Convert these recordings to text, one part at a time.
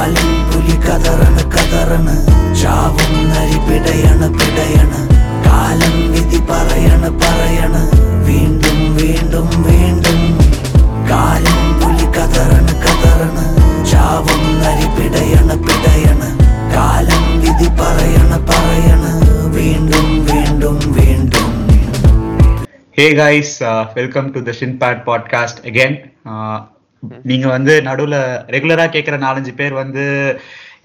കാലം പുലി കതറണ് കതറണ്. ചാവും നരി പിടയണ് പിടയണ്. കാലം വിധി പറയണ് പറയണ്. വീണ്ടും വീണ്ടും വീണ്ടും. കാലം പുലി കതറണ് കതറണ്. ചാവും നരി പിടയണ് പിടയണ്. കാലം വിധി പറയണ് പറയണ്. വീണ്ടും വീണ്ടും വീണ്ടും. Hey guys welcome to to the Shinpad podcast again. Uh, நீங்க வந்து நடுவுல ரெகுலரா கேட்குற நாலஞ்சு பேர் வந்து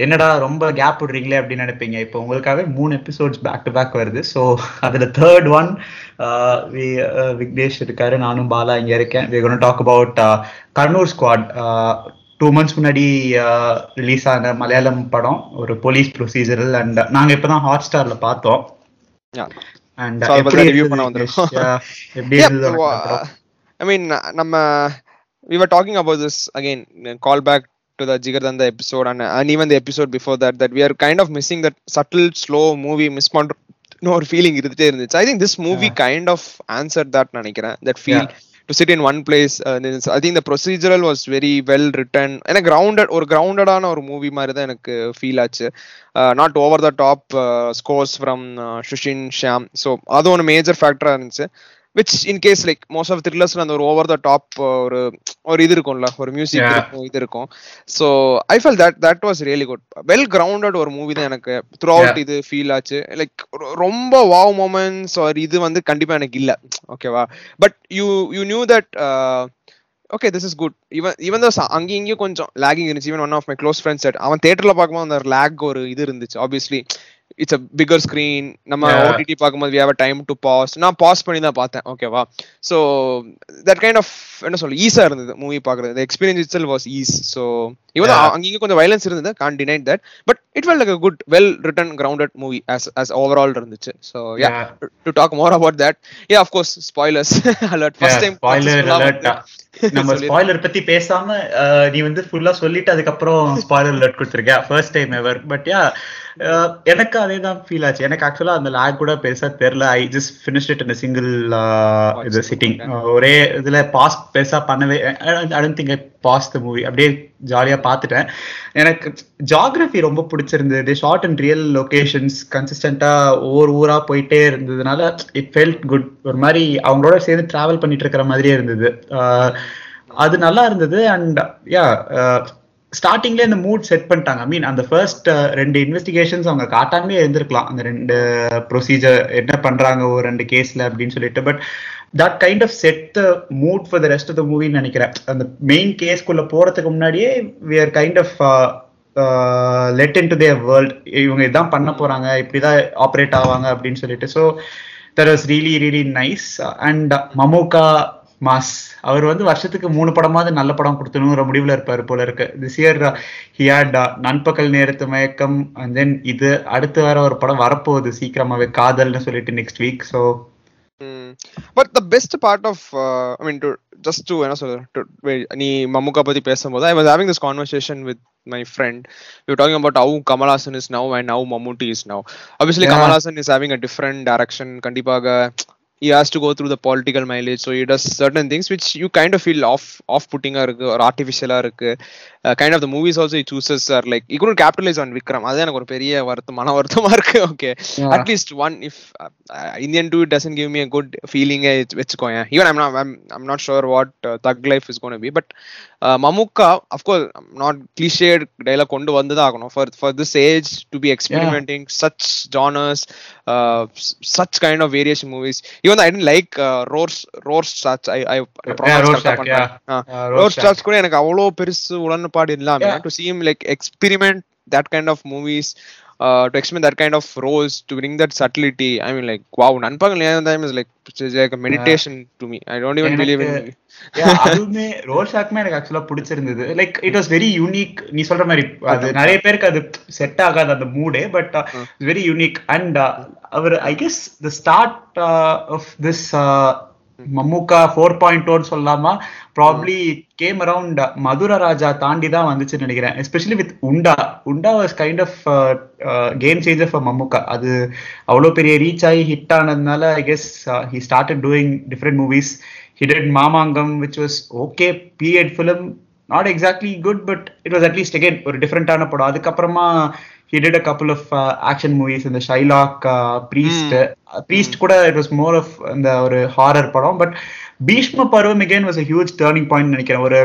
என்னடா ரொம்ப கேப் விடுறீங்களே? அப்படின்னு நினைப்பீங்க. இப்போ உங்களுக்காகவே மூணு எபிசோட்ஸ் பேக் டு பேக் வருது. ஸோ அதுல தேர்ட் ஒன் விக்னேஷ் இருக்காரு நானும் பாலா இங்க இருக்கேன். We gonna talk about Kannur squad two months முன்னாடி ரிலீஸ் ஆன மலையாளம் படம் ஒரு போலீஸ் ப்ரொசீஜரல் அண்ட் நாங்க இப்பதான் ஹாட் ஸ்டார்ல பார்த்தோம். அண்ட் எப்படி எப்படி? I mean, நம்ம we were talking about this again. Call back to the Jigardanda episode and and even the episode before that that we are kind of missing that subtle, slow movie miss பண்ற ஒரு feeling இருந்துட்டே இருந்துச்சு. I think this movie kind of answer that நினைக்கிறேன். That feel to sit in one place I think the procedural was very well written ஏன்னா grounded ஒரு கிரவுண்டடான ஒரு movie மாதிரி தான் எனக்கு ஃபீல் ஆச்சு. Not over the top scores from Sushin Shyam so அது ஒன்று மேஜர் ஃபேக்டராக இருந்துச்சு. Which in case like most of த்ரில்லர்ஸ்ல அந்த ஒரு ஓவர் த டாப் ஒரு ஒரு இது இருக்கும்ல ஒரு மியூசிக். இருக்கும் இது இருக்கும். So I fell that that was really good well grounded ஒரு மூவி தான் எனக்கு. Through out. இது ஃபீல் ஆச்சு. லைக் ரொம்ப வாவ் மூமெண்ட்ஸ் ஒரு இது வந்து கண்டிப்பா எனக்கு இல்ல. ஓகேவா but you you knew that okay this is good even even though அங்கேயும் இங்கேயும் கொஞ்சம் லேகிங் இருந்துச்சு. Even one of my close friends அவன் தேட்டர்ல பார்க்கும்போது அந்த லேக் ஒரு இது இருந்துச்சு. Obviously it's a bigger screen நம்ம. ஓடிடி பார்க்கும்போது we have time to pause நான் பாஸ் பண்ணி தான் பார்த்தேன். ஓகேவா ஸோ தட் கைண்ட் ஆஃப் என்ன சொல்ல ஈஸா இருந்தது மூவி பார்க்குறது. Experience itself was ease so Yeah. அங்கேயும் கொஞ்சம் வயலன்ஸ் இருந்தது. Can't deny that but it well like a good well written grounded movie as as overall இருந்துச்சு. So yeah Yeah. To talk more about that yeah of course spoilers alert first time. நம்ம spoiler பத்தி பேசாம நீ வந்து ஃபுல்லா சொல்லிட்டு அதுக்கப்புறம் spoiler alert கொடுத்துருக்க. First time ever but yeah எனக்கு அதே தான் ஃபீல் ஆச்சு. எனக்கு ஆக்சுவலா அந்த லேக் கூட பெருசா தெரியல. I just finished it in single இது சிட்டிங் ஒரே இதுல பாஸ் பெருசா பண்ணவே I think pause the movie அப்படியே ஜாலியாக பார்த்துட்டேன். எனக்கு ஜாகிரஃபி ரொம்ப பிடிச்சிருந்தது. ஷார்ட் அண்ட் ரியல் லொக்கேஷன்ஸ் கன்சிஸ்டண்டா ஒவ்வொரு ஊராக போயிட்டே இருந்ததுனால இட் ஃபெல்ட் குட் ஒரு மாதிரி அவங்களோட சேர்ந்து ட்ராவல் பண்ணிட்டு இருக்கிற மாதிரியே இருந்தது. அது நல்லா இருந்தது அண்ட் யா ஸ்டார்டிங்ல இந்த மூட் செட் பண்ணிட்டாங்க. ஐ மீன் அந்த ஃபர்ஸ்ட் ரெண்டு இன்வெஸ்டிகேஷன்ஸ் அவங்க காட்டாமே இருந்திருக்கலாம். அந்த ரெண்டு ப்ரொசீஜர் என்ன பண்றாங்க ஒரு ரெண்டு கேஸ்ல அப்படின்னு சொல்லிட்டு. But that kind of set the mood for the rest of the மூவின்னு நினைக்கிறேன். அந்த மெயின் கேஸ்க்குள்ள போறதுக்கு முன்னாடியே we are kind of let in to their world இவங்க இதான் பண்ண போறாங்க இப்படிதான் ஆப்ரேட் ஆவாங்க அப்படின்னு சொல்லிட்டு. So that was really really nice and Mammukka mass அவர் வந்து வருஷத்துக்கு மூணு படமாவது நல்ல படம் கொடுத்தணுங்கிற முடிவுல இருப்பாரு போல இருக்கு. திஸ் இயர் ஹியாட் நண்பகல் நேரத்து மயக்கம் அண்ட் தென் இது அடுத்து வேற ஒரு படம் வரப்போகுது சீக்கிரமாவே காதல்னு சொல்லிட்டு next week so but the best part of I mean to just to என்ன சொல்ற நீ மம்முக்கா பத்தி பேசும்போது I was having this conversation with my friend we were talking about how Kamal Hassan is now and how Mammootty is now obviously Yeah. Kamal Hassan is having a different direction கண்டிப்பாக he has to go through the political mileage so he does certain things which you kind of feel off off putting இருக்கு or artificial இருக்கு uh, kind of the movies also he chooses are like he couldn't capitalize on Vikram அது எனக்கு ஒரு பெரிய வருத்தம் மன வருத்தமா இருக்கு okay Yeah. at least one if uh, uh, Indian 2 doesn't give me a good feeling eh, வச்சுக்கோங்க even I'm not I'm, I'm not sure what uh, Thug Life is going uh, of course not cliched dialogue கொண்டு வந்து தான் ஆகணும் for for this age to be experimenting such genres uh, s- such kind of variation movies even though I didn't like uh, Roars Roars Such I I pronounce Rorschach, correct yeah. Ah Uh, ரோட் Rorschach. Stars கூட எனக்கு அவ்வளோ பெருசு உடன்பாடு இல்லாம Yeah. To him like experiment that kind of movies uh, to experiment that kind of roles to bring that subtlety i mean like wow நண்பகல் நேரம் time is like it's like a meditation to me i don't even believe in எனக்கு- Yeah, அதுவுமே role ஷாக்மே எனக்கு ஆக்சுவலா பிடிச்சிருந்தது like it was very unique நீ சொல்ற மாதிரி அது நிறைய பேருக்கு அது செட் ஆகாது அந்த மூடே but very unique and our I guess the start of this Mammukka four point டோன்னு சொல்லாமா probably came around Madhura Raja தாண்டி தான் வந்துச்சுன்னு நினைக்கிறேன். Especially with Unda Unda was kind of game changer for Mammukka. அது அவ்வளோ பெரிய ரீச் ஆகி ஹிட் ஆனதுனால I guess he started doing different movies hitted Mamangam which was okay period film not exactly good but it was at least again ஒரு டிஃப்ரெண்டான படம். அதுக்கப்புறமா he did a couple of uh, action movies இந்த Shylock priest priest கூட it was more of இந்த ஒரு horror படம். But Bheeshma Parvam again was a huge turning point நினைக்கிறேன். ஒரு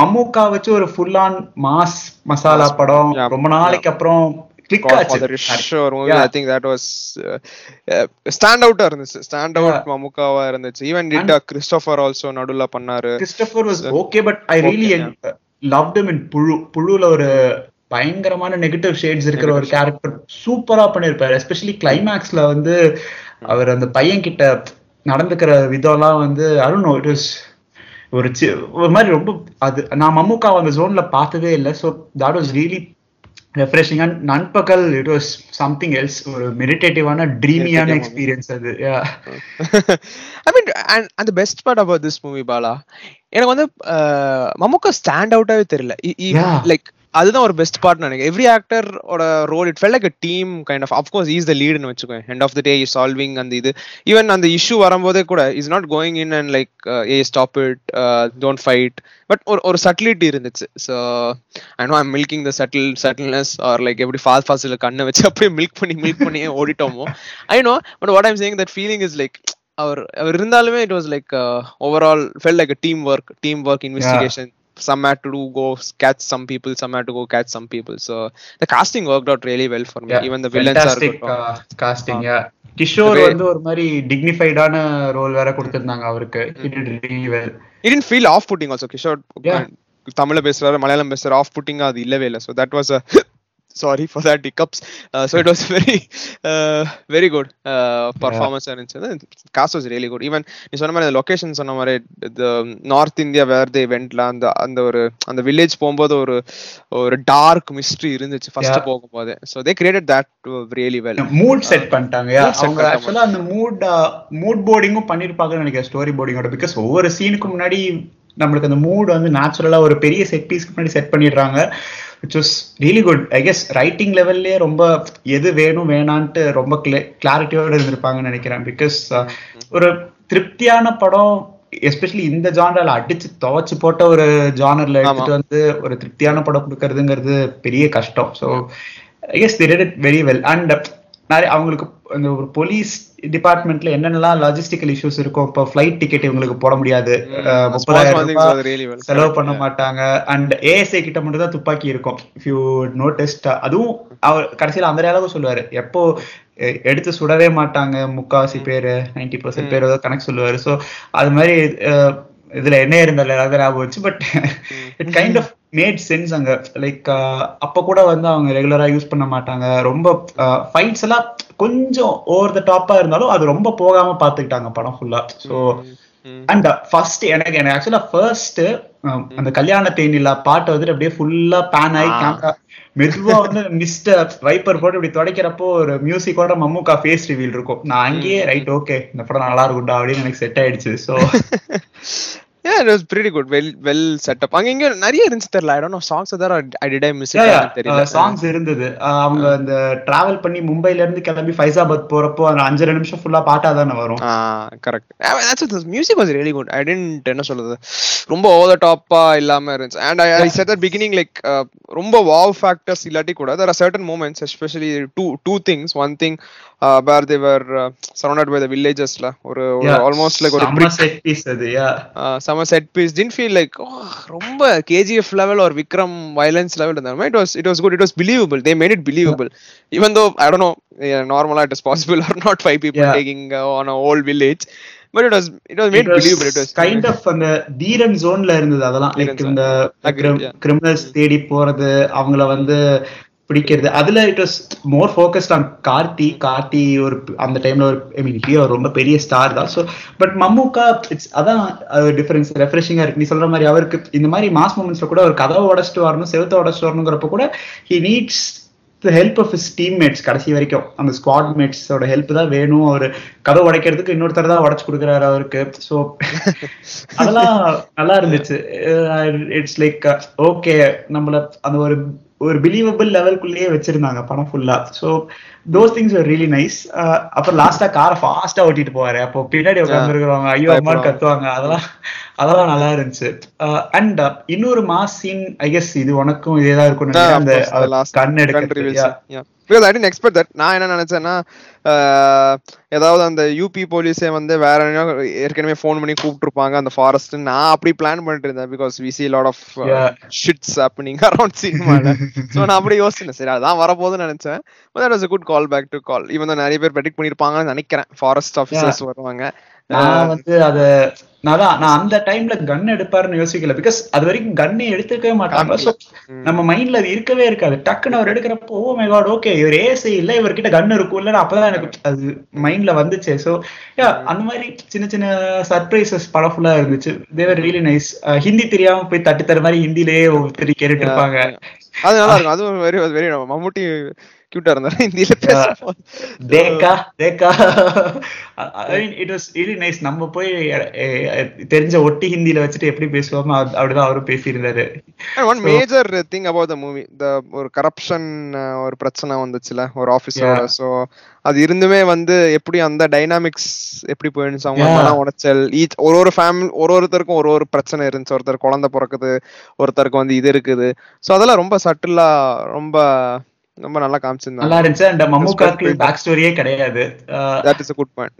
மம்முக்கா வச்சு ஒரு ஃபுல் ஆன் மாஸ் மசாலா படம். ரொம்ப நாளைக்கு அப்புறம் கிளிக் ஆச்சு. ஒரு movie. Yeah. I think that was uh, uh, stand out இருந்துச்சு. Stand out Yeah. மமுக்காவா இருந்துச்சு. Even did uh, Christopher also நடுவுல பண்ணாரு. Christopher was okay but I really him in Puzhu புழுல ஒரு பயங்கரமான நெகட்டிவ் ஷேட்ஸ் இருக்கிற ஒரு கேரக்டர் சூப்பரா பண்ணிருப்பாரு. எஸ்பெஷலி கிளைமேக்ஸ்ல வந்து அவர் அந்த பையன் கிட்ட நடந்துக்கிற விதம்லாம் வந்து அருண் இட் வாஸ் ஒரு சி- ஒரு மாதிரி ரொம்ப அது நான் மம்முக்கா அந்த ஜோன்ல பார்த்ததே இல்லை. So that was really refreshing and Nanpakal it was something else ஒரு மெடிடேட்டிவான ட்ரீமியான எக்ஸ்பீரியன்ஸ் அது. ஐ மீன் அண்ட் அந்த best part about this movie Bala எனக்கு வந்து மமுக்கா ஸ்டாண்ட் அவுட்டாவே தெரியல. லைக் அதுதான் ஒரு பெஸ்ட் பார்ட் நினைக்கிறேன். எவ்ரி ஆக்டர் ஓட role it fell like a team kind of of course is the லீடுன்னு வச்சுக்கோ end of the day is solving அந்த இது. ஈவன் அந்த இஷ்யூ வரும்போதே கூட is not going in and like a stop it don't fight but ஒரு ஒரு subtlety இருந்துச்சு. So I know I'm milking the subtle subtleness or like எப்படி fast ஃபாஸ்ட்ல கண்ணை வச்சு அப்படியே மில்க் பண்ணி மில்க் பண்ணி ஓடிட்டோமோ. I know but what I'm saying that feeling is like அவர் அவர் இருந்தாலுமே it was like overall fell like team work team work investigation some had to do go catch some people some had to go catch some people so the casting worked out really well for me Yeah, even the villains are good uh, casting, yeah. Kishore வந்து ஒரு மாதிரி டிக்னிஃபைடான role வேற கொடுத்திருந்தாங்க அவருக்கு He did really well. it didn't feel off putting also kishore Yeah. தமிழ்ல பேசுறாரு மலையாளம் பேசுறாரு ஆஃப் புட்டிங் அது இல்லவே இல்லை so that was a sorry for that hiccups uh, so it was very uh, very good uh, performance was really good even நீ சொன்ன மாதிரி location சொன்ன மாதிரி நார்த் இந்தியா வேர் தே வெண்ட்ல அந்த அந்த ஒரு அந்த வில்லேஜ் போகும்போது ஒரு ஒரு டார்க் மிஸ்ட்ரி இருந்துச்சு ஃபர்ஸ்ட். போகும்போது. So they created that really well mood set பண்ணிட்டாங்க. அவங்க அந்த மூட் மூட் போர்டிங்கும் பண்ணிருப்பாங்கன்னு நினைக்கிறேன் ஸ்டோரி போர்டிங்கோட பிகாஸ் ஒவ்வொரு சீனுக்கு முன்னாடி நம்மளுக்கு அந்த மூட் வந்து நேச்சுரலா ஒரு பெரிய செட் பீஸ்க்கு முன்னாடி செட் பண்ணிடுறாங்க. Which was really good I guess writing லெவல்லே ரொம்ப எது வேணும் வேணான்ட்டு ரொம்ப கிளாரிட்டியோட இருந்திருப்பாங்கன்னு நினைக்கிறேன். பிகாஸ் ஒரு திருப்தியான படம் எஸ்பெஷலி இந்த ஜானர்ல அடிச்சு துவைச்சு போட்ட ஒரு ஜானர்ல எடுத்துட்டு வந்து ஒரு திருப்தியான படம் கொடுக்கறதுங்கிறது பெரிய கஷ்டம். So I guess they did it very well and நிறைய அவங்களுக்கு அந்த ஒரு போலீஸ் டிபார்ட்மெண்ட்ல என்னென்னலாம் லாஜிஸ்டிக்கல் இஷ்யூஸ் இருக்கும்? இப்போ ஃபிளைட் டிக்கெட் இவங்களுக்கு போட முடியாது. முப்பதாயிரம் ரூபாய். செலவு பண்ண மாட்டாங்க. அண்ட் ஏஎஸ்ஐ கிட்ட மட்டும் தான் துப்பாக்கி இருக்கும். இஃப் யூ நோட்டிஸ்ட் அதுவும் அவர் கடைசியில அந்த அளவுக்கு சொல்லுவாரு. எப்போ எடுத்து சுடவே மாட்டாங்க முக்காவாசி பேரு நைன்டி பர்சன்ட் பேர் ஏதோ கணக்கு சொல்லுவாரு. சோ அது மாதிரி இதுல என்ன இருந்தால எல்லாரும் ஞாபகம் வச்சு but it kind of made sense அங்க. லைக் அப்ப கூட வந்து அவங்க ரெகுலரா யூஸ் பண்ண மாட்டாங்க. ரொம்ப ஃபைட்ஸ் எல்லாம் கொஞ்சம் ஓவர் த டாப்பா இருந்தாலும் அது ரொம்ப போகாம பாத்துக்கிட்டாங்க படம் ஃபுல்லா சோ அண்ட் ஃபர்ஸ்ட் எனக்கு எனக்கு ஆக்சுவலா ஃபர்ஸ்ட் அந்த கல்யாண தேனில பாட்டு வந்துட்டு அப்படியே ஃபுல்லா பேன் ஆகி கேமரா மெதுவா வந்து மிஸ்டர் வைப்பர் போட்டு இப்படி துடைக்கிறப்போ ஒரு மியூசிக்கோட மம்முக்கா ஃபேஸ் ரிவீல் இருக்கும். நான் அங்கேயே ரைட் ஓகே இந்த படம் நல்லா இருக்கும்டா அப்படின்னு எனக்கு செட் ஆயிடுச்சு. So yeah it was pretty good. Well well set up. அங்க இங்க நிறைய இருந்துச்சு தெரியல. I don't know songs there or i did i miss it? தெரியல. சாங்ஸ் இருந்தது. அஹ் அவங்க அந்த டிராவல் பண்ணி மும்பைல இருந்து கிளம்பி ஃபைசாபாத் போறப்போ அந்த அஞ்சரை நிமிஷம் ஃபுல்லா பாட்டா தானே வரும். Correct that's music was really good I tend என்ன சொல்றது ரொம்ப ஓவர் த டாப்பா இல்லாம இருந்துச்சு. And I I said that beginning like ரொம்ப வாவ் ஃபேக்டர்ஸ் இல்லாட்டி கூட there are certain moments especially two two things. One thing they were uh, surrounded by the villagesல ஒரு ஆல்மோஸ்ட் லைக் ஒரு set piece அது yeah. Some set piece didn't feel like ரொம்ப KGF level ஒரு Vikram violence level இருந்தாலும் it was it was good it was believable they made it believable even though I don't know நார்மலா it is possible or not five people. Taking on a old village but it was it was made believable it was kind of அந்த தீரன் ஜோன்ல இருந்தது அதெல்லாம். Like இந்த. Criminals தேடி போறது அவங்கள வந்து பிடிக்கிறது. அதுல it was more focused on Karthi Karthi ஒரு அந்த டைம்ல ஒரு ஐ மீன் ஹியோ ரொம்ப பெரிய ஸ்டார் தான். ஸோ பட் மம்முக்கா இட்ஸ் அதான் டிஃபரன்ஸ் ரெஃப்ரெஷிங்கா இருக்கு. நீ சொல்ற மாதிரி அவருக்கு இந்த மாதிரி மாஸ் மூமெண்ட்ஸ்ல கூட ஒரு கதவை உடச்சிட்டு வரணும் செவத்தை உடச்சிட்டு வரணுங்கிறப்ப கூட he needs the help of his teammates கடைசி வரைக்கும். அந்த ஸ்குவாட் மேட்ஸோட ஹெல்ப் தான் வேணும். அவர் கதை உடைக்கிறதுக்கு இன்னொருத்தர் தான் உடைச்சு கொடுக்குறாரு அவருக்கு. ஸோ அதெல்லாம் நல்லா இருந்துச்சு. இட்ஸ் லைக் ஓகே நம்மள அந்த ஒரு ஒரு பிலீவபிள் லெவல்குள்ளேயே வச்சிருந்தாங்க படம் ஃபுல்லா so those things are really nice அப்புறம் லாஸ்டா காரை ஃபாஸ்டா ஓட்டிட்டு போவாரு. அப்போ பின்னாடி உட்காந்துருக்கிறவங்க ஐயோ அம்மா. கத்துவாங்க. அதெல்லாம் அதெல்லாம் நல்லா இருந்துச்சு. அண்ட் இன்னொரு மாஸ் சீன் ஐ கெஸ் இது உனக்கும் இதேதான் of அந்த கண் Country Because I didn't expect that. நான் என்ன நினைச்சேன்னா ஏதாவது அந்த யூபி போலீஸே வந்து வேற என்ன ஏற்கனவே ஃபோன் பண்ணி கூப்பிட்டுருப்பாங்க அந்த ஃபாரஸ்ட் நான் அப்படி பிளான் பண்ணிட்டு இருந்தேன் because we see lot of. Shits happening around சினிமால ஸோ நான் அப்படி யோசிச்சேன். சரி அதான் வரப்போகுதுன்னு நினைச்சேன். That was a good call back to call தான் நிறைய பேர் ப்ரெடிக்ட் பண்ணிருப்பாங்கன்னு நினைக்கிறேன். ஃபாரஸ்ட் ஆஃபீஸர்ஸ் வருவாங்க. நான் வந்து அத நான் தான் நான் அந்த டைம்ல கன் எடுப்பாருன்னு யோசிக்கல. பிகாஸ் அது வரைக்கும் கன்னே எடுத்துக்கவே மாட்டாங்க. நம்ம மைண்ட்ல அது இருக்கவே இருக்காது. டக்குன்னு அவர் எடுக்கிறப்போ ஓ மை காட் ஓகே இவர் ஏசி இல்ல இவர்கிட்ட கன் இருக்கும் இல்ல அப்பதான் எனக்கு அது மைண்ட்ல வந்துச்சு. சோ யா அந்த மாதிரி சின்ன சின்ன சர்ப்ரைசஸ் படம் ஃபுல்லா இருந்துச்சு தேவர் ரியலி நைஸ் ஹிந்தி தெரியாம போய் தட்டு தர மாதிரி ஹிந்திலேயே ஒருத்தர் கேட்டுட்டு இருப்பாங்க. அது நல்லா இருக்கும். அதுவும் வெரி வெரி மம்முட்டி கியூட்டா இருந்தாரு ஹிந்தியில தேக்கா தேக்கா. I mean it was really nice நம்ம போய் தெரிஞ்ச ஒட்டி ஹிந்தில வச்சுட்டு எப்படி பேசுவோமோ அப்படிதான் அவரும் பேசியிருந்தாரு. One major thing about the movie the ஒரு கரப்ஷன் ஒரு பிரச்சனை வந்துச்சுல ஒரு Yeah. சோ அது இருந்துமே வந்து எப்படி அந்த டைனாமிக்ஸ் எப்படி போயிருந்துச்சு அவங்க. மன உடைச்சல் ஈச் ஒரு ஒரு ஃபேமிலி ஒரு ஒருத்தருக்கும் ஒரு ஒரு பிரச்சனை இருந்துச்சு. ஒருத்தர் குழந்தை பிறக்குது ஒருத்தருக்கு வந்து இது இருக்குது. சோ அதெல்லாம் ரொம்ப சட்டிலா ரொம்ப ரொம்ப நல்லா காமிச்சிருந்தாங்க. நல்லா இருந்துச்சு. அண்ட் மம்முக்காக்கு. பேக் ஸ்டோரியே கிடையாது. That is a good point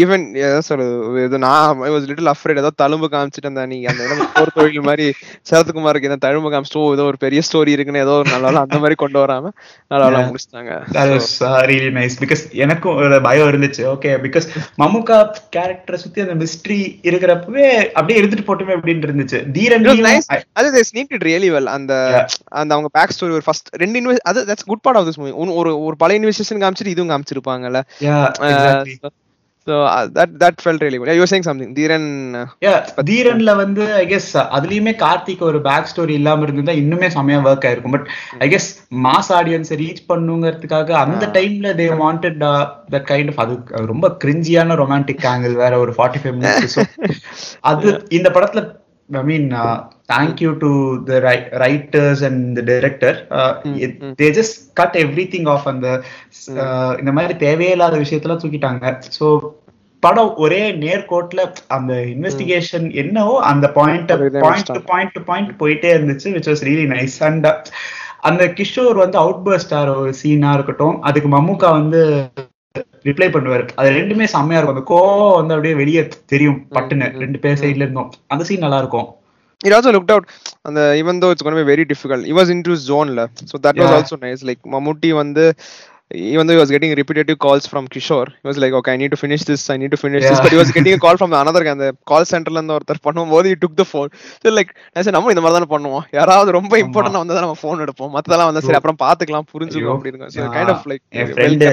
even ஏதோ சொல்றது இது நான் ஐ வாஸ் லிட்டில் அஃப்ரேட் ஏதோ தழும்பு காமிச்சிட்டு அந்த நீங்க. அந்த இடம் போர் தொழில் மாதிரி சரத்குமாருக்கு இந்த தழும்பு காமிச்சிட்டு ஏதோ ஒரு பெரிய ஸ்டோரி இருக்குன்னு ஏதோ நல்லா அந்த மாதிரி கொண்டு வராம நல்லா. முடிச்சிட்டாங்க. Was uh, really nice. Because எனக்கும் ஒரு பயம் இருந்துச்சு. ஓகே பிகாஸ் மம்முக்கா கேரக்டரை சுத்தி அந்த மிஸ்ட்ரி இருக்கிறப்பவே அப்படியே எடுத்துட்டு போட்டுமே அப்படின்னு இருந்துச்சு. தீரன். அது they sneaked it really well. அந்த. அந்த அவங்க பேக் ஸ்டோரி ஒரு ஃபர்ஸ்ட் ரெண்டு இன்வெஸ்ட் அது that's good part of this movie ஒரு ஒரு பழைய இன்வெஸ்டிகேஷன் காமிச்சிட்டு இதுவும் காமிச்சிருப்பாங்கல்ல. So that that fell really good you saying something Theeran தீரன்ல வந்து ஐ கெஸ் அதுலயுமே கார்த்திக் ஒரு பேக் ஸ்டோரி இல்லாம இருந்திருந்தா இன்னுமே செமையா ஒர்க் ஆயிருக்கும். பட் ஐ கெஸ் மாஸ் ஆடியன்ஸை ரீச் பண்ணுங்கிறதுக்காக அந்த டைம்ல they wanted that kind of அது அது ரொம்ப கிரிஞ்சியான ரொமான்டிக் ஆங்கிள் வேற ஒரு ஃபார்ட்டி ஃபைவ் மினிட்ஸ் அது இந்த படத்துல I mean thank you to the writers and the director they just cut everything of அந்த இந்த மாதிரி தேவையில்லாத விஷயத்தெல்லாம் தூக்கிட்டாங்க. ஸோ படம் ஒரே நேர்கோட்ல அந்த இன்வெஸ்டிகேஷன் என்னவோ அந்த point point to point to point போயிட்டே இருந்துச்சு which was really nice and அந்த கிஷோர் வந்து அவுட் பர்ஸ்ட் ஆகிற ஒரு சீனா இருக்கட்டும் அதுக்கு மம்முக்கா வந்து ரிப்ளை பண்ணுவாரு அது ரெண்டுமே செம்மையா இருக்கும் அந்த கோவம் வந்து அப்படியே வெளியே தெரியும் பட்டுன்னு ரெண்டு பேர் சைடுல இருந்தும் அந்த சீன் நல்லா இருக்கும் it also looked out அந்த even though it's going to be very difficult he was into his zone la so that was Yeah. also nice like mamutti வந்து even though he was getting repetitive calls from kishore he was like okay i need to finish this i need to finish this Yeah. but he was getting a call from another guy அந்த கால் சென்டர்ல இருந்து ஒருத்தர் பண்ணும்போது he took the phone so like நான் சரி நம்ம இந்த மாதிரி தானே பண்ணுவோம் யாராவது ரொம்ப இம்பார்ட்டன்ட் வந்தா நம்ம ஃபோன் எடுப்போம் மத்ததெல்லாம் வந்தா சரி அப்புறம் பாத்துக்கலாம் புரிஞ்சுக்கும் அப்படி இருக்கும் so kind of like என் ஃப்ரெண்டு.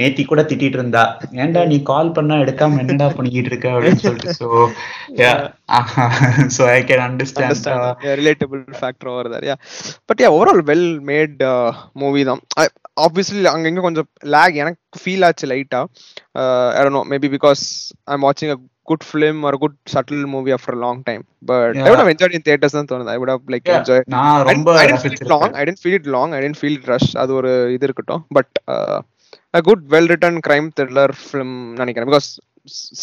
நேத்தி கூட திட்டிட்டு இருந்தா ஏன்டா நீ கால் பண்ணா எடுக்காம என்னடா பண்ணிக்கிட்டு இருக்க அப்படின்னு சொல்லிட்டு so so I can understand understand yeah, relatable factor over there yeah but yeah overall well made uh, movie தான் I- obviously அங்கங்க கொஞ்சம் lag எனக்கு ஃபீல் ஆச்சு லைட்டா ஐ don't know maybe because i'm watching a good film or a good subtle movie after a long time but i would have enjoyed in theaters தான் தோணுது i would have like enjoyed நான் I ரொம்ப didn't, I didn't feel it long. ரசிச்சிருக்கேன் I didn't feel it long. I didn't feel it rush. அது ஒரு இது இருக்கட்டும் but a good well written crime thriller film நினைக்கிறேன் because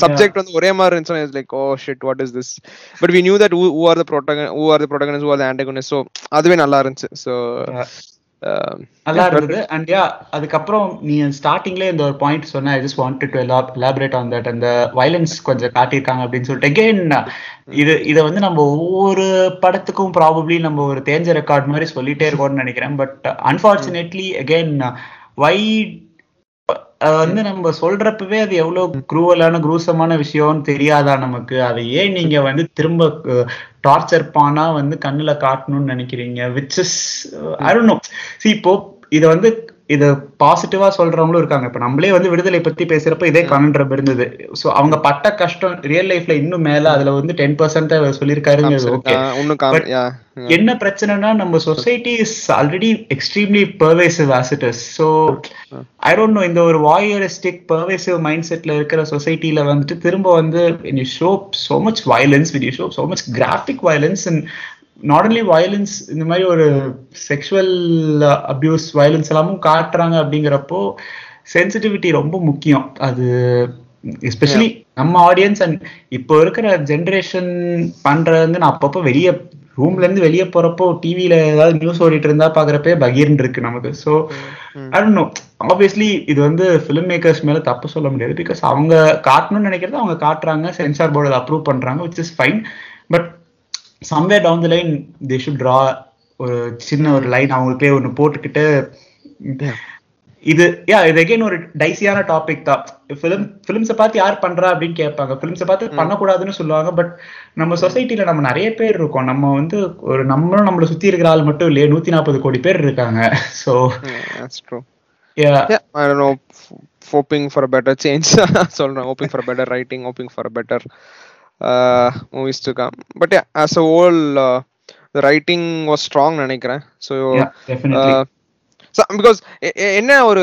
subject வந்து ஒரே மாதிரி இருந்துச்சுன்னா like oh shit what is this but we knew that who are the protagonist who are the protagonist who are the antagonist so அதுவே நல்லா இருந்துச்சு. So Yeah. நல்லா இருந்தது. அண்ட் யா அதுக்கப்புறம் நீ ஸ்டார்டிங்ல இந்த ஒரு பாயிண்ட் சொன்ன I just wanted to elaborate on that அந்த வயலன்ஸ் கொஞ்சம் காட்டியிருக்காங்க அப்படின்னு சொல்லிட்டு. அகெயின் இது இதை வந்து நம்ம ஒவ்வொரு படத்துக்கும் ப்ராபப்ளி நம்ம ஒரு தேஞ்ச ரெக்கார்ட் மாதிரி சொல்லிட்டே இருக்கோம்னு நினைக்கிறேன். பட் அன்பார்ச்சுனேட்லி அகெயின் வை வந்து நம்ம சொல்றப்பவே அது எவ்வளவு குரூவலான குரூசமான விஷயம்னு தெரியாதா நமக்கு? அதை ஏன் நீங்க வந்து திரும்ப டார்ச்சர் பானா வந்து கண்ணுல காட்டணும்னு நினைக்கிறீங்க? விச் இஸ் அருணும் நோ சி இப்போ இத வந்து இது பாசிட்டிவா சொல்றவங்களும் இருக்காங்க. இப்ப நம்மளே வந்து விடுதலை பத்தி பேசுறப்ப இதே கனன்றம் இருந்தது சோ அவங்க பட்ட கஷ்டம் ரியல் லைஃப்ல இன்னும் மேல அதுல வந்து டென் பர்சன்ட் சொல்லியிருக்காருங்கிறது ஓகே என்ன பிரச்சனைனா நம்ம society is already extremely pervasive as it is so I don't know இந்த ஒரு வாயரிஸ்டிக் பர்வேசிவ் மைண்ட் செட்ல இருக்கிற சொசைட்டில வந்துட்டு திரும்ப வந்து you show so much violence you show so much graphic violence and not only violence இந்த மாதிரி ஒரு செக்ஷுவல் அபியூஸ் வயலன்ஸ் எல்லாமும் காட்டுறாங்க அப்படிங்கிறப்போ சென்சிட்டிவிட்டி ரொம்ப முக்கியம். அது எஸ்பெஷலி நம்ம ஆடியன்ஸ் அண்ட் இப்போ இருக்கிற ஜென்ரேஷன் பண்றது நான் அப்பப்போ வெளியே ரூம்ல இருந்து வெளியே போறப்போ டிவில ஏதாவது நியூஸ் ஓடிட்டு இருந்தா பாக்குறப்பே பகீர்னு இருக்கு நமக்கு. ஸோ நோ ஆப்வியஸ்லி இது வந்து ஃபிலிம் மேக்கர்ஸ் மேல தப்பு சொல்ல முடியாது பிகாஸ் அவங்க காட்டணும்னு நினைக்கிறது அவங்க காட்டுறாங்க சென்சார் போர்டு அப்ரூவ் பண்றாங்க which is fine but somewhere down the line they should draw ஒரு சின்ன ஒரு லைன் அவங்களுக்கே ஒன்று போட்டுக்கிட்டு இது யா இது அகைன் ஒரு டைசியான டாபிக் தான். ஃபிலிம் ஃபிலிம்ஸை பார்த்து யார் பண்றா அப்படின்னு கேட்பாங்க. ஃபிலிம்ஸை பார்த்து பண்ணக்கூடாதுன்னு சொல்லுவாங்க பட் நம்ம சொசைட்டில நம்ம நிறைய பேர் இருக்கோம். நம்ம வந்து ஒரு நம்மளும் நம்மளை சுத்தி இருக்கிற ஆள் மட்டும் இல்லையே நூத்தி நாற்பது கோடி பேர் இருக்காங்க. So that's true. yeah. I don't know. F- hoping for a better change. சொல்றேன். Hoping for a better writing hoping for a better uh, movies to come but yeah as a whole uh, the writing was strong நினைக்கிறேன் so yeah definitely uh, so because எ- எ- என்ன ஒரு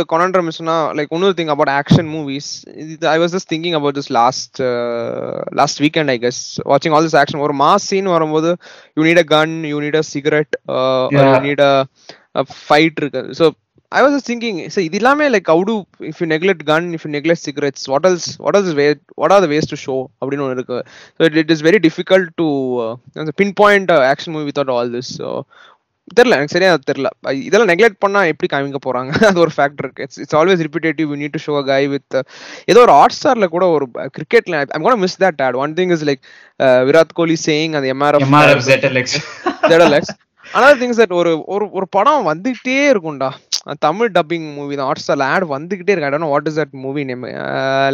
like இன்னொரு thing about action movies இது- I was just thinking about this last uh, last weekend I guess watching all this action ஒரு mass scene வரும்போது you need a gun you need a cigarette uh, or you Yeah. need a, a fight இருக்கு so I was just thinking so இது எல்லாமே like how do if you neglect gun if you neglect cigarettes what else what else way what are the ways to show அப்படின்னு ஒன்று இருக்கு so it, it is very difficult to uh, pinpoint uh, action movie without all this so தெரியல எனக்கு சரியா தெரியல இதெல்லாம் neglect பண்ணா எப்படி காமிக்க போறாங்க அது ஒரு ஃபேக்டர் இருக்கு it's it's always repetitive you need to show a guy with ஏதோ ஒரு ஹாட் ஸ்டார்ல கூட ஒரு கிரிக்கெட்ல I'm gonna miss that ad one thing is like Virat Kohli saying அந்த MRF ZLX ZLX another things that ஒரு ஒரு ஒரு படம் வந்துகிட்டே இருக்கும்டா. தமிழ் டப்பிங் மூவி தான். ஹாட் ஸ்டார் ஆட் வந்துகிட்டே இருக்கு. I don't what is that movie name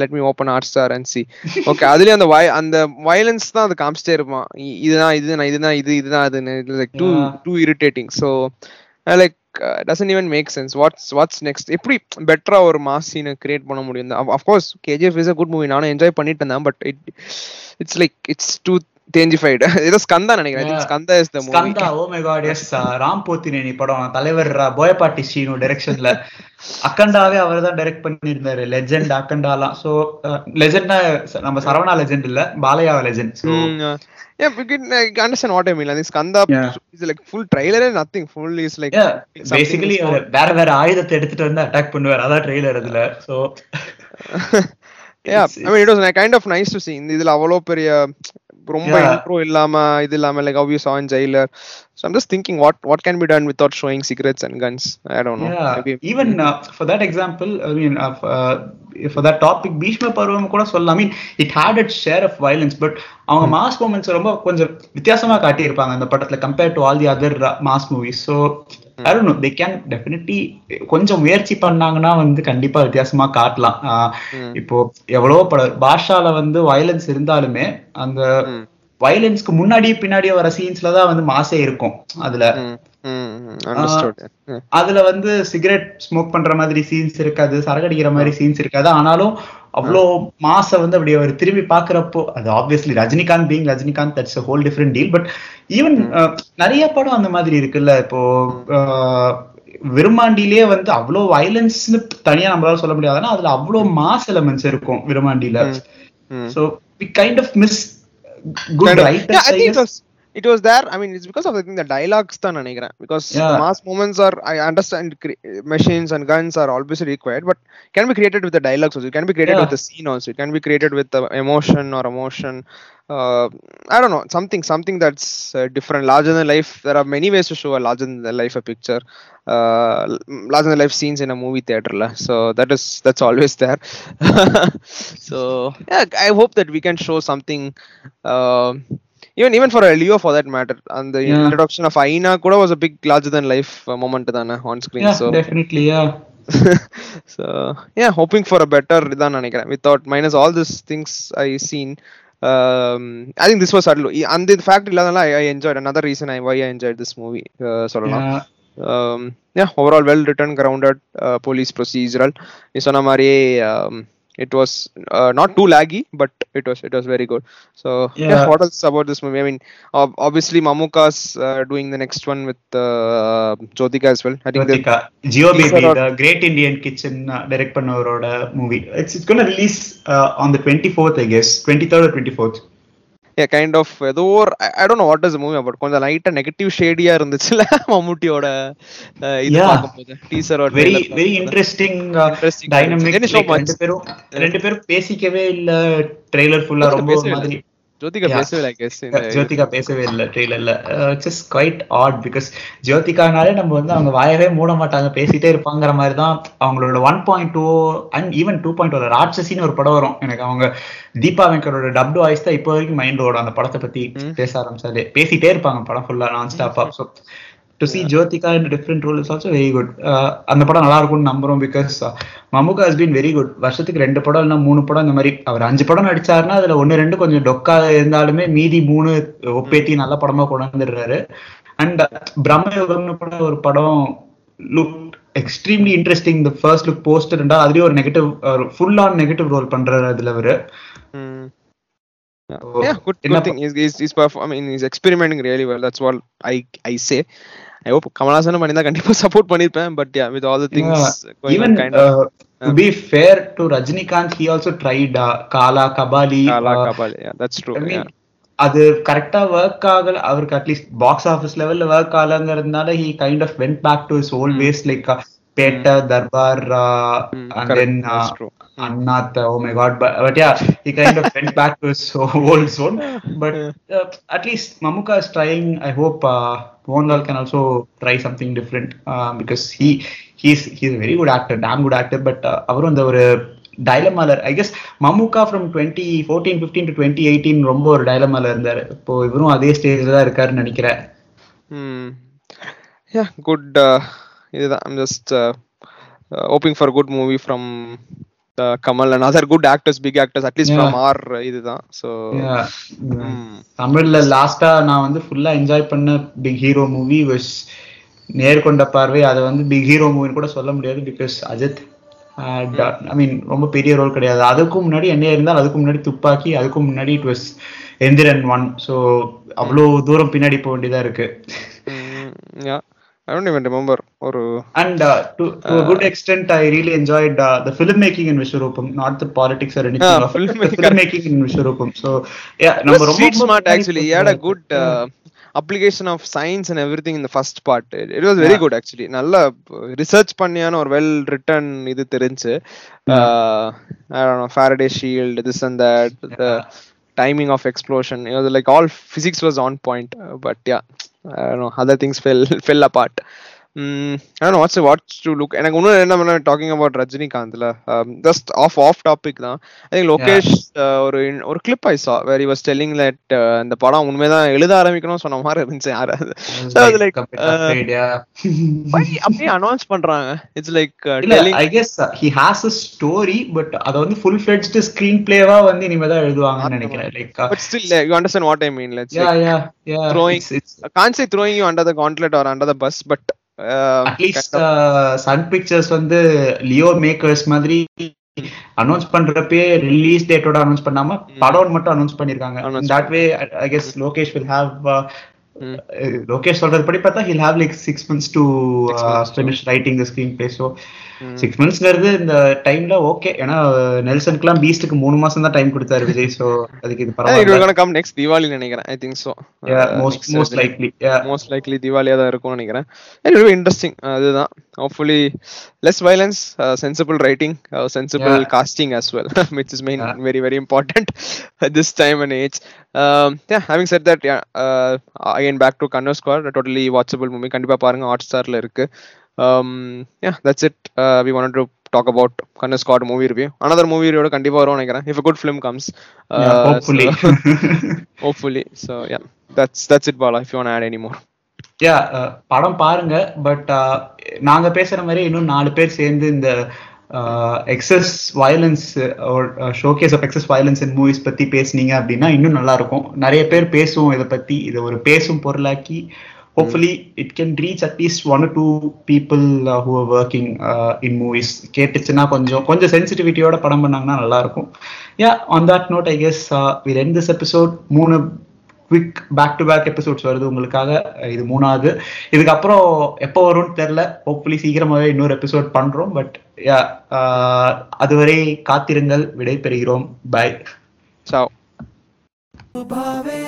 let me open Hotstar and see okay அதுலயும் அந்த வய அந்த வயலன்ஸ் தான் அது காமிச்சிட்டே இருப்பான். இதுதான் இதுதான் இதுதான் இது இதுதான் அதுன்னு. Like too. Too irritating so like doesn't even make sense what's what's next எப்படி பெட்டரா ஒரு மாஸ் சீனை கிரியேட் பண்ண முடியும்? Of course KGF is a good movie நானும் என்ஜாய் பண்ணிட்டு இருந்தேன். But it it's like it's too ஏதோ ஸ்கந்தா நினைக்கிறேன். Skanda is the movie Skanda oh my god yes Ram Pothineni படம் தலைவர் போயப்பாட்டி ஸ்ரீனு டைரக்ஷன்ல அக்கண்டாவே அவர் தான் டைரக்ட் பண்ணியிருந்தாரு லெஜெண்ட் அக்கண்டாலாம் சோ லெஜெண்டா நம்ம சரவணா லெஜெண்ட் இல்ல Balayya legend uh, yeah, we can like, understand what I mean. I think Skanda Yeah. is like full trailer and nothing. Full is like வேற வேற ஆயுதத்தை எடுத்துட்டு வந்து அட்டாக் பண்ணுவார். அதான் ட்ரெய்லர் அதுல. So yeah, I mean it was kind of nice to see. இதுல அவ்வளோ பெரிய ரொம்ப intro இல்லாம இது இல்லாம. So I'm just thinking what what can be done without showing cigarettes and guns. I don't know. Yeah, Maybe even uh, for that example, I mean, uh, f- uh, for that topic, Bheeshma Parvam கூட சொல்லலாம் I mean it hate it share of violence but அவங்க mass moments ரொம்ப கொஞ்சம் வித்தியாசமா காட்டியிருப்பாங்க அந்த படத்துல compared to all the other mass movies so no they can definitely கொஞ்சம் முயற்சி பண்ணாங்கன்னா வந்து கண்டிப்பா வித்தியாசமா காட்டலாம். இப்போ எவ்வளவோ படம் பாஷால வந்து வயலன்ஸ் இருந்தாலுமே அந்த வயலன்ஸ்க்கு முன்னாடி பின்னாடி வர சீன்ஸ்ல தான் வந்து மாசே இருக்கும். அதுல அதுல வந்து சிகரெட் ஸ்மோக் பண்ற மாதிரி சீன்ஸ் இருக்காது சரகடிக்கிற மாதிரி சீன்ஸ் இருக்காது. ஆனாலும் அவ்வளோ மாச வந்து அப்படி அவர் திரும்பி பாக்குறப்போ அது obviously Rajinikanth being Rajinikanth that's whole different deal but even நிறைய படம் அந்த மாதிரி இருக்குல்ல. இப்போ விருமாண்டிலேயே வந்து அவ்வளோ வயலன்ஸ்னு தனியா நம்மளால சொல்ல முடியாதுன்னா அதுல அவ்வளோ மாஸ் எலமெண்ட்ஸ் இருக்கும் விருமாண்டில Mm. So we kind of miss good Kind of- writers yeah, I think it was it was there. I mean, it's because of I think the dialogues தான் நினைக்கிறேன் because the Yeah. mass moments are I understand cre- machines and guns are obviously required, but can be created with the dialogues also. It can be created Yeah. with the scene also. It can be created with the emotion or emotion. Uh, I don't know something something that's uh, different, larger than life. There are many ways to show a larger than life a picture, uh, l- larger than life scenes in a movie theater. la. Uh, Leo for that matter and the Yeah. introduction of Aina kuda was a big larger than life uh, moment தானே on screen Yeah, so definitely, yeah. so yeah hoping for a better இதான் நினைக்கிறேன் minus all these things I seen um, I think this was subtle அந்த fact இல்லாதனால enjoyed another reason I why I enjoyed this movie uh, சொல்லலாம் Yeah. um, yeah overall well written grounded uh, police procedural நீ சொன்ன மாதிரியே um, it was uh, not too laggy but it was it was very good. So yeah, yeah what else about this movie? I mean obviously mamuka's uh, doing the next one with uh, jyotika as well. I think jyotika. Geo baby the great indian kitchen uh, direct panavaroda movie. It's, it's going to release uh, on the 24th i guess. 23rd or 24th kind of ஏதோ ஒரு I don't know what is movie but கொஞ்சம் லைட்டா negative ஷேடியா இருந்துச்சுல மம்முட்டியோட இது Yeah. பார்க்கும்போது teaser very very interesting. Dynamic. ரெண்டு பேரும் ரெண்டு பேரும் பேசிக்கவே இல்ல ட்ரெய்லர் ஃபுல்லா ரொம்ப ஒரு மாதிரி. ஜோதிகா. பேசவே எஸ் இந்த ஜோதிகா பேசவே இல்லை ட்ரெய்லர்ல இட்ஸ் குவைட் ஆட் பிகாஸ் ஜோதிகானாலே நம்ம வந்து அவங்க வாயவே மூட மாட்டாங்க பேசிட்டே இருப்பாங்கிற மாதிரி தான் அவங்களோட one point two and even two point ஒரு ராட்சசின்னு ஒரு படம் வரும். எனக்கு அவங்க தீபா வெங்கரோட டப்டு வாய்ஸ் தான் இப்போ வரைக்கும் மைண்ட் ஓடும் அந்த படத்தை பத்தி பேச ஆரம்பிச்சாலே. பேசிட்டே இருப்பாங்க படம் ஃபுல்லா நான் ஸ்டாப்பா so to see Jyothika in different role is also very good அந்த படம் நல்லா இருக்கும்னு நம்புறோம் because Mammukka has been very good வருஷத்துக்கு ரெண்டு படம் இல்லைன்னா மூணு படம் இந்த மாதிரி அவர் அஞ்சு படம் நடிச்சாருன்னா அதுல ஒன்னு ரெண்டு கொஞ்சம் டொக்கா இருந்தாலுமே மீதி மூணு ஒப்பேத்தி நல்ல படமா கொண்டு வந்துடுறாரு அண்ட் பிரம்மயோகம்னு கூட ஒரு படம் லுக் எக்ஸ்ட்ரீம்லி இன்ட்ரெஸ்டிங் இந்த ஃபர்ஸ்ட் லுக் போஸ்டர் இருந்தா அதுலயும் ஒரு negative full on negative role பண்றாரு அதுல அவரு. Yeah, good, good thing. He's, he's, he's perform- I mean, he's experimenting really well. That's what I I say. I hope Kamal Haasan பண்ணியிருந்தா கண்டிப்பா support பண்ணிருப்பேன் but yeah with all the things on kind of be fair to Rajinikanth, he also tried uh, Kala, Kabali. Kaala Kabali that's true அது கரெக்டா work ஆகல அவருக்கு at least box office லெவல்ல work ஆகலங்கிறதுனால he kind of went back to his old ways like Petta Darbar. Annaatthe oh my god but yeah he kind of went back to his old zone. But at least Mammukka is trying I hope Mohanlal can also try something different because he he's he's very good actor damn good actor but அவரும் அந்த ஒரு டைலமால I guess Mammukka from twenty fourteen fifteen to twenty eighteen ரொம்ப ஒரு டைலமால இருந்தாரு. இப்போ இவரும் அதே ஸ்டேஜ்ல தான் இருக்காருன்னு நினைக்கிறேன். யா குட் இதுதான். I'm just hoping for good movie from Kamal and other good actors big actors at least from our இதுதான். So Yeah. தமிழ்ல லாஸ்டா நான் வந்து ஃபுல்லா என்ஜாய் பண்ண big hero movie was Nerkonda Paarvai. அதை வந்து பிக் ஹீரோ மூவின்னு கூட சொல்ல முடியாது பிகாஸ் அஜித் ஐ மீன் ரொம்ப பெரிய ரோல் கிடையாது. அதுக்கும் முன்னாடி என்ன இருந்தால் அதுக்கு முன்னாடி துப்பாக்கி அதுக்கும் முன்னாடி it was Enthiran one so அவ்வளோ தூரம் பின்னாடி போக வேண்டியதா இருக்கு. Yeah I don't even remember ஒரு And uh, to, to a good extent, I really enjoyed uh, the filmmaking in Vishwarupam, not the politics or anything. Ah, of it, the filmmaking. filmmaking in Vishwarupam. So, yeah, நம்ம ரொம்ப street smart ரொம்ப actually. He had a good uh, application of science and everything in the first part. It, it was very good actually. நல்ல research பண்ணியான ஒரு well written இது தெரிஞ்சு Faraday shield this and that timing of explosion it was like all physics was on point uh, but yeah I don't know other things fell fell apart I don't know what's what's to look எனக்கு இன்னும் என்ன பண்ண talking about ரஜினிகாந்த்ல just off off topic தான். I think Lokesh uh, ஒரு in- ஒரு clip I saw where was telling that இந்த படம் உண்மைதான் எழுத ஆரம்பிக்கணும் சொன்ன மாதிரி இருந்துச்சு யாராவது. Was So I like a uh, yeah. why அப்படியே அனௌன்ஸ் பண்றாங்க? It's like I guess he has a story but அத வந்து ஃபுல் ஃபிளெட்ஜ்ட் ஸ்கிரீன் பிளேவா வந்து இனிமே தான் எழுதுவாங்கன்னு நினைக்கிறேன் like but still you understand what I mean let's yeah yeah yeah it's say throwing you under the gauntlet or under the bus but uh, at least Sun Pictures வந்து Leo makers மாதிரி announce பண்றப்பே release டேட்டோட announce பண்ணாம படம் மட்டும் announce பண்ணிருக்காங்க. That way I guess Lokesh will have Lokesh சொல்றது படி பார்த்தா he'll have like six months to finish writing the screenplay so six மந்த்ஸ்ங்கிறது இந்த டைம்ல ஓகே ஏன்னா நெல்சனுக்குலாம் பீஸ்டுக்கு மூணு மாசம் தான் டைம் கொடுத்தாரு விஜய் ஸோ அதுக்கு இது பரவாயில்ல. come next தீபாவளி நினைக்கிறேன் I think so most most likely most likely தீபாவளியா தான் இருக்கும்னு நினைக்கிறேன். வில் இன்ட்ரெஸ்டிங் அதுதான். Hopefully less violence sensible writing sensible. Casting as well which is main Yeah. very very important at this time and age. Um, yeah having said that yeah uh, again back to Kanno Squad a totally watchable movie. கண்டிப்பா பாருங்க hot ஸ்டார்ல இருக்கு. Um, yeah that's it uh, we wanted to talk about Kanno Squad movie review another movie review கண்டிப்பா வரும் நினைக்கிறேன் if a good film comes uh, hopefully so- hopefully so yeah that's that's it Bala if you want to add any more yeah படம் பாருங்க but நாங்க பேசுற மாதிரி இன்னும் நாலு பேர் சேர்ந்து இந்த excess violence showcase of excess violence in movies பத்தி பேசுனீங்க அப்படின்னா இன்னும் நல்லா இருக்கும் நிறைய பேர் பேசுவோம் இதை பத்தி இதை ஒரு பேசும் பொருளாக்கி hopefully it can reach at least one two people who are working in movies கேட்டுச்சுன்னா கொஞ்சம் கொஞ்சம் சென்சிட்டிவிட்டியோட படம் பண்ணாங்கன்னா நல்லா இருக்கும் yeah on that note I guess will end this episode மூணு quick back to back episodes வருது உங்களுக்காக. இது மூணாவது. இதுக்கப்புறம் எப்போ வரும்னு தெரில. ஹோப்ஃபுல்லி சீக்கிரமாவே இன்னொரு எபிசோட் பண்றோம். பட் அதுவரை காத்திருங்கள். விடை பெறுகிறோம் பை ciao. பாவே